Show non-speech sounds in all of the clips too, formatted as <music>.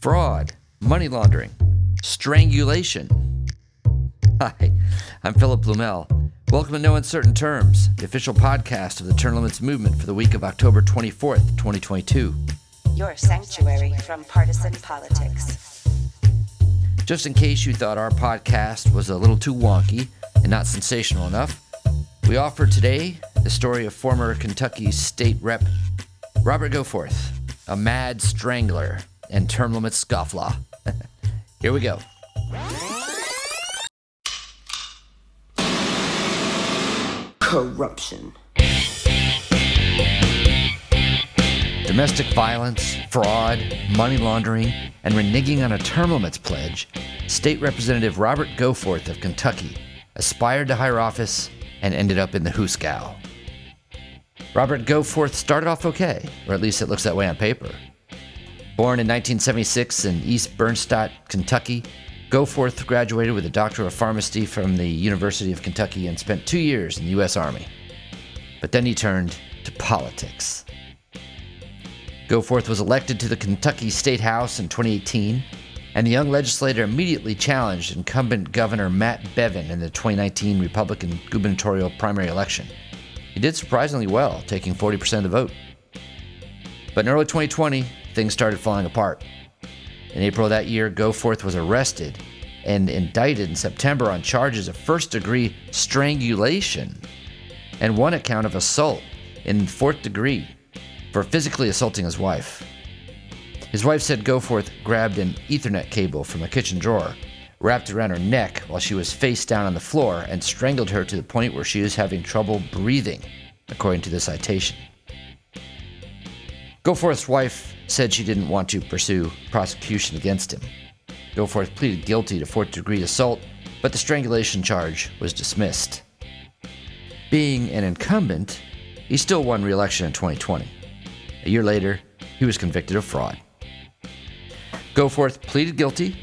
fraud, money laundering, strangulation. Hi, I'm Philip Blumel. Welcome to No Uncertain Terms, the official podcast of the Term Limits Movement for the week of October 24th, 2022. Your sanctuary from partisan politics. Just in case you thought our podcast was a little too wonky and not sensational enough, we offer today the story of former Kentucky State Rep Robert Goforth, a mad strangler and term limit scofflaw. <laughs> Here we go. Corruption. Domestic violence, fraud, money laundering, and reneging on a term limits pledge, State Representative Robert Goforth of Kentucky aspired to higher office and ended up in the Hooskow. Robert Goforth started off okay, or at least it looks that way on paper. Born in 1976 in East Bernstadt, Kentucky, Goforth graduated with a Doctor of Pharmacy from the University of Kentucky and spent two years in the U.S. Army. But then he turned to politics. Goforth was elected to the Kentucky State House in 2018, and the young legislator immediately challenged incumbent Governor Matt Bevin in the 2019 Republican gubernatorial primary election. He did surprisingly well, taking 40% of the vote. But in early 2020, things started falling apart. In April that year, Goforth was arrested and indicted in September on charges of first degree strangulation and one account of assault in fourth degree for physically assaulting his wife. His wife said Goforth grabbed an Ethernet cable from a kitchen drawer, wrapped it around her neck while she was face down on the floor, and strangled her to the point where she was having trouble breathing, according to the citation. Goforth's wife said she didn't want to pursue prosecution against him. Goforth pleaded guilty to fourth degree assault, but the strangulation charge was dismissed. Being an incumbent, he still won re election in 2020. A year later, he was convicted of fraud. Goforth pleaded guilty,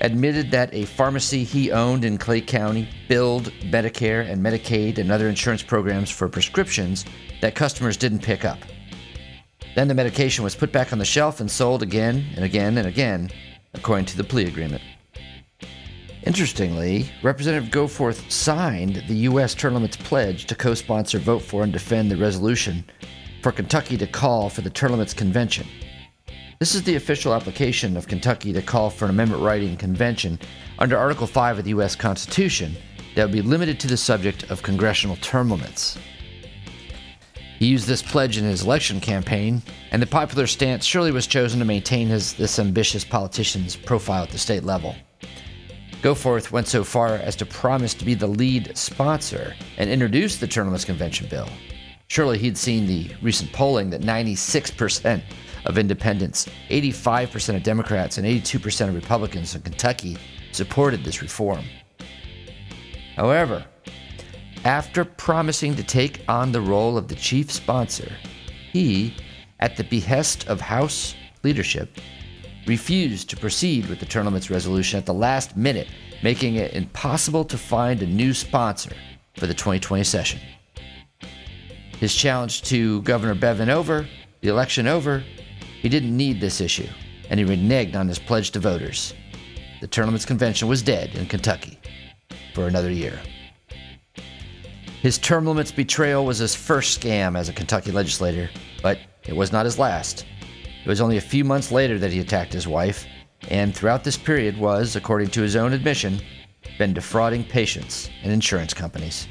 admitted that a pharmacy he owned in Clay County billed Medicare and Medicaid and other insurance programs for prescriptions that customers didn't pick up. Then the medication was put back on the shelf and sold again and again and again, according to the plea agreement. Interestingly, Representative Goforth signed the U.S. Term Limits Pledge to co sponsor, vote for, and defend the resolution for Kentucky to call for the Term Limits Convention. This is the official application of Kentucky to call for an amendment writing convention under Article 5 of the U.S. Constitution that would be limited to the subject of congressional term limits. He used this pledge in his election campaign, and the popular stance surely was chosen to maintain his this ambitious politician's profile at the state level. Goforth went so far as to promise to be the lead sponsor and introduce the Limits Convention bill. Surely he'd seen the recent polling that 96% of independents, 85% of Democrats, and 82% of Republicans in Kentucky supported this reform. However, after promising to take on the role of the chief sponsor, he, at the behest of House leadership, refused to proceed with the term limits resolution at the last minute, making it impossible to find a new sponsor for the 2020 session. His challenge to Governor Bevin over, the election over, he didn't need this issue, and he reneged on his pledge to voters. The term limits convention was dead in Kentucky for another year. His term limits betrayal was his first scam as a Kentucky legislator, but it was not his last. It was only a few months later that he attacked his wife, and throughout this period was, according to his own admission, been defrauding patients and insurance companies.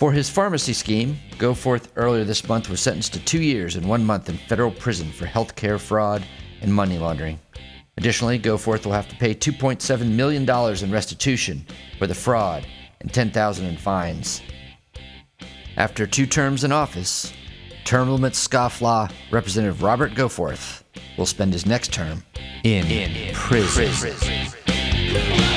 For his pharmacy scheme, Goforth earlier this month was sentenced to two years and one month in federal prison for healthcare fraud and money laundering. Additionally, Goforth will have to pay $2.7 million in restitution for the fraud and 10,000 in fines. After two terms in office, term limit scofflaw Representative Robert Goforth will spend his next term in, in prison. prison.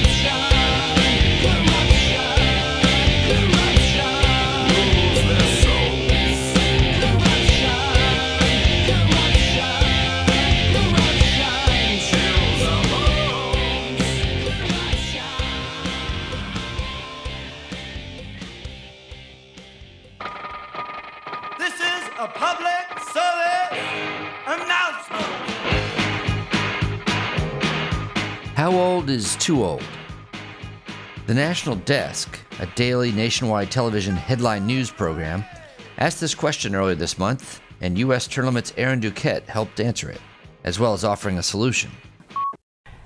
How old is too old? The National Desk, a daily nationwide television headline news program, asked this question earlier this month, and U.S. Term Limits' Aaron Dukette helped answer it, as well as offering a solution.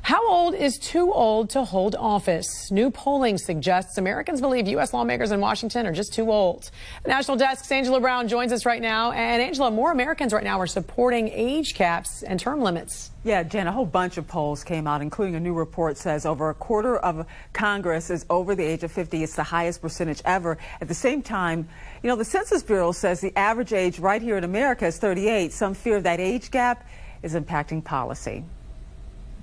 How old is too old to hold office? New polling suggests Americans believe U.S. lawmakers in Washington are just too old. The National Desk's Angela Brown joins us right now. And Angela, more Americans right now are supporting age caps and term limits. Yeah, Jen, a whole bunch of polls came out, including a new report says over a quarter of Congress is over the age of 50. It's the highest percentage ever. At the same time, you know, the Census Bureau says the average age right here in America is 38. Some fear that age gap is impacting policy.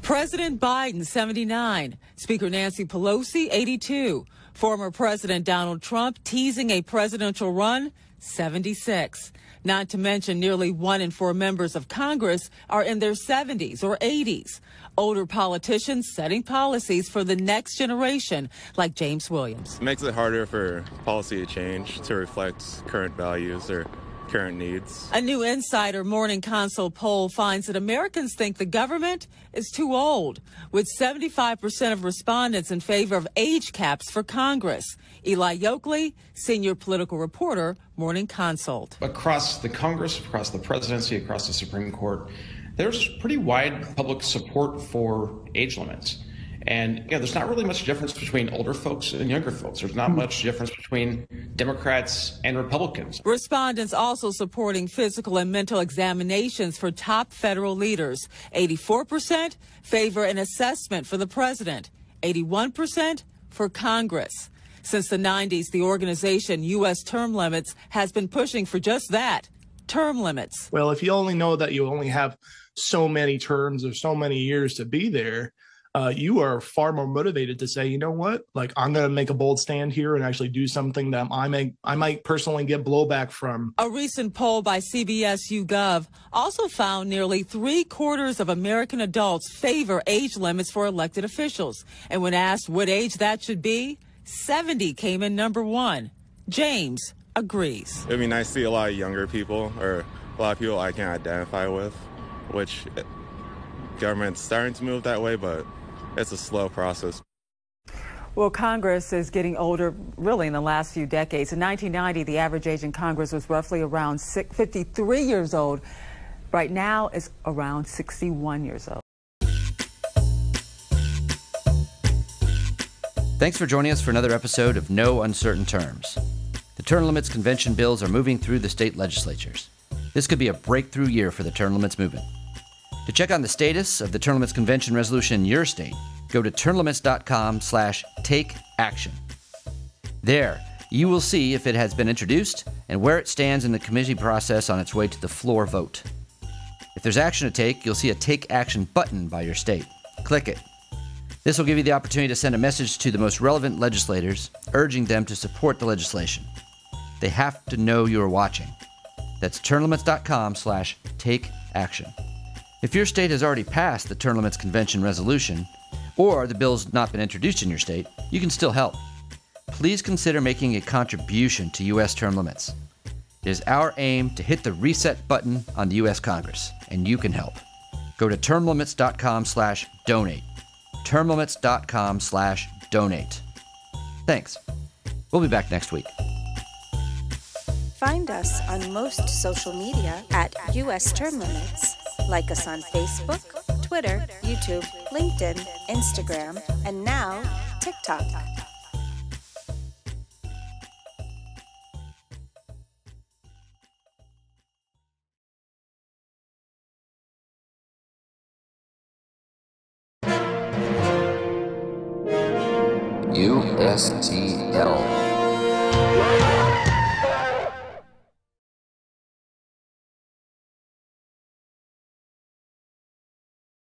President Biden, 79. Speaker Nancy Pelosi, 82. Former President Donald Trump teasing a presidential run, 76. Not to mention nearly one in four members of Congress are in their 70s or 80s. Older politicians setting policies for the next generation, like James Williams. It makes it harder for policy to change to reflect current values or current needs. A new Insider Morning Consult poll finds that Americans think the government is too old, with 75% of respondents in favor of age caps for Congress. Eli Yokley, senior political reporter, Morning Consult. Across the Congress, across the presidency, across the Supreme Court, there's pretty wide public support for age limits. And yeah, there's not really much difference between older folks and younger folks. There's not hmm. much difference between Democrats and Republicans. Respondents also supporting physical and mental examinations for top federal leaders. 84% favor an assessment for the president, 81% for Congress. Since the 90s, the organization U.S. Term Limits has been pushing for just that term limits. Well, if you only know that you only have so many terms or so many years to be there, uh, you are far more motivated to say, you know what, like I'm going to make a bold stand here and actually do something that I may I might personally get blowback from. A recent poll by CBS YouGov also found nearly three quarters of American adults favor age limits for elected officials, and when asked what age that should be, 70 came in number one. James agrees. It'd be nice to see a lot of younger people or a lot of people I can identify with, which government's starting to move that way, but it's a slow process. Well, Congress is getting older really in the last few decades. In 1990, the average age in Congress was roughly around 53 years old. Right now, it's around 61 years old. Thanks for joining us for another episode of No Uncertain Terms. The term limits convention bills are moving through the state legislatures. This could be a breakthrough year for the term limits movement. To check on the status of the Limits Convention resolution in your state, go to termlimits.com slash take action. There, you will see if it has been introduced and where it stands in the committee process on its way to the floor vote. If there's action to take, you'll see a Take Action button by your state. Click it. This will give you the opportunity to send a message to the most relevant legislators, urging them to support the legislation. They have to know you're watching. That's termlimits.com slash take action. If your state has already passed the Term Limits Convention resolution, or the bill's not been introduced in your state, you can still help. Please consider making a contribution to U.S. term limits. It is our aim to hit the reset button on the U.S. Congress, and you can help. Go to termlimits.com slash donate. termlimits.com slash donate. Thanks. We'll be back next week. Find us on most social media at U.S. Term Limits. Like us on Facebook, Twitter, YouTube, LinkedIn, Instagram, and now TikTok. USTL.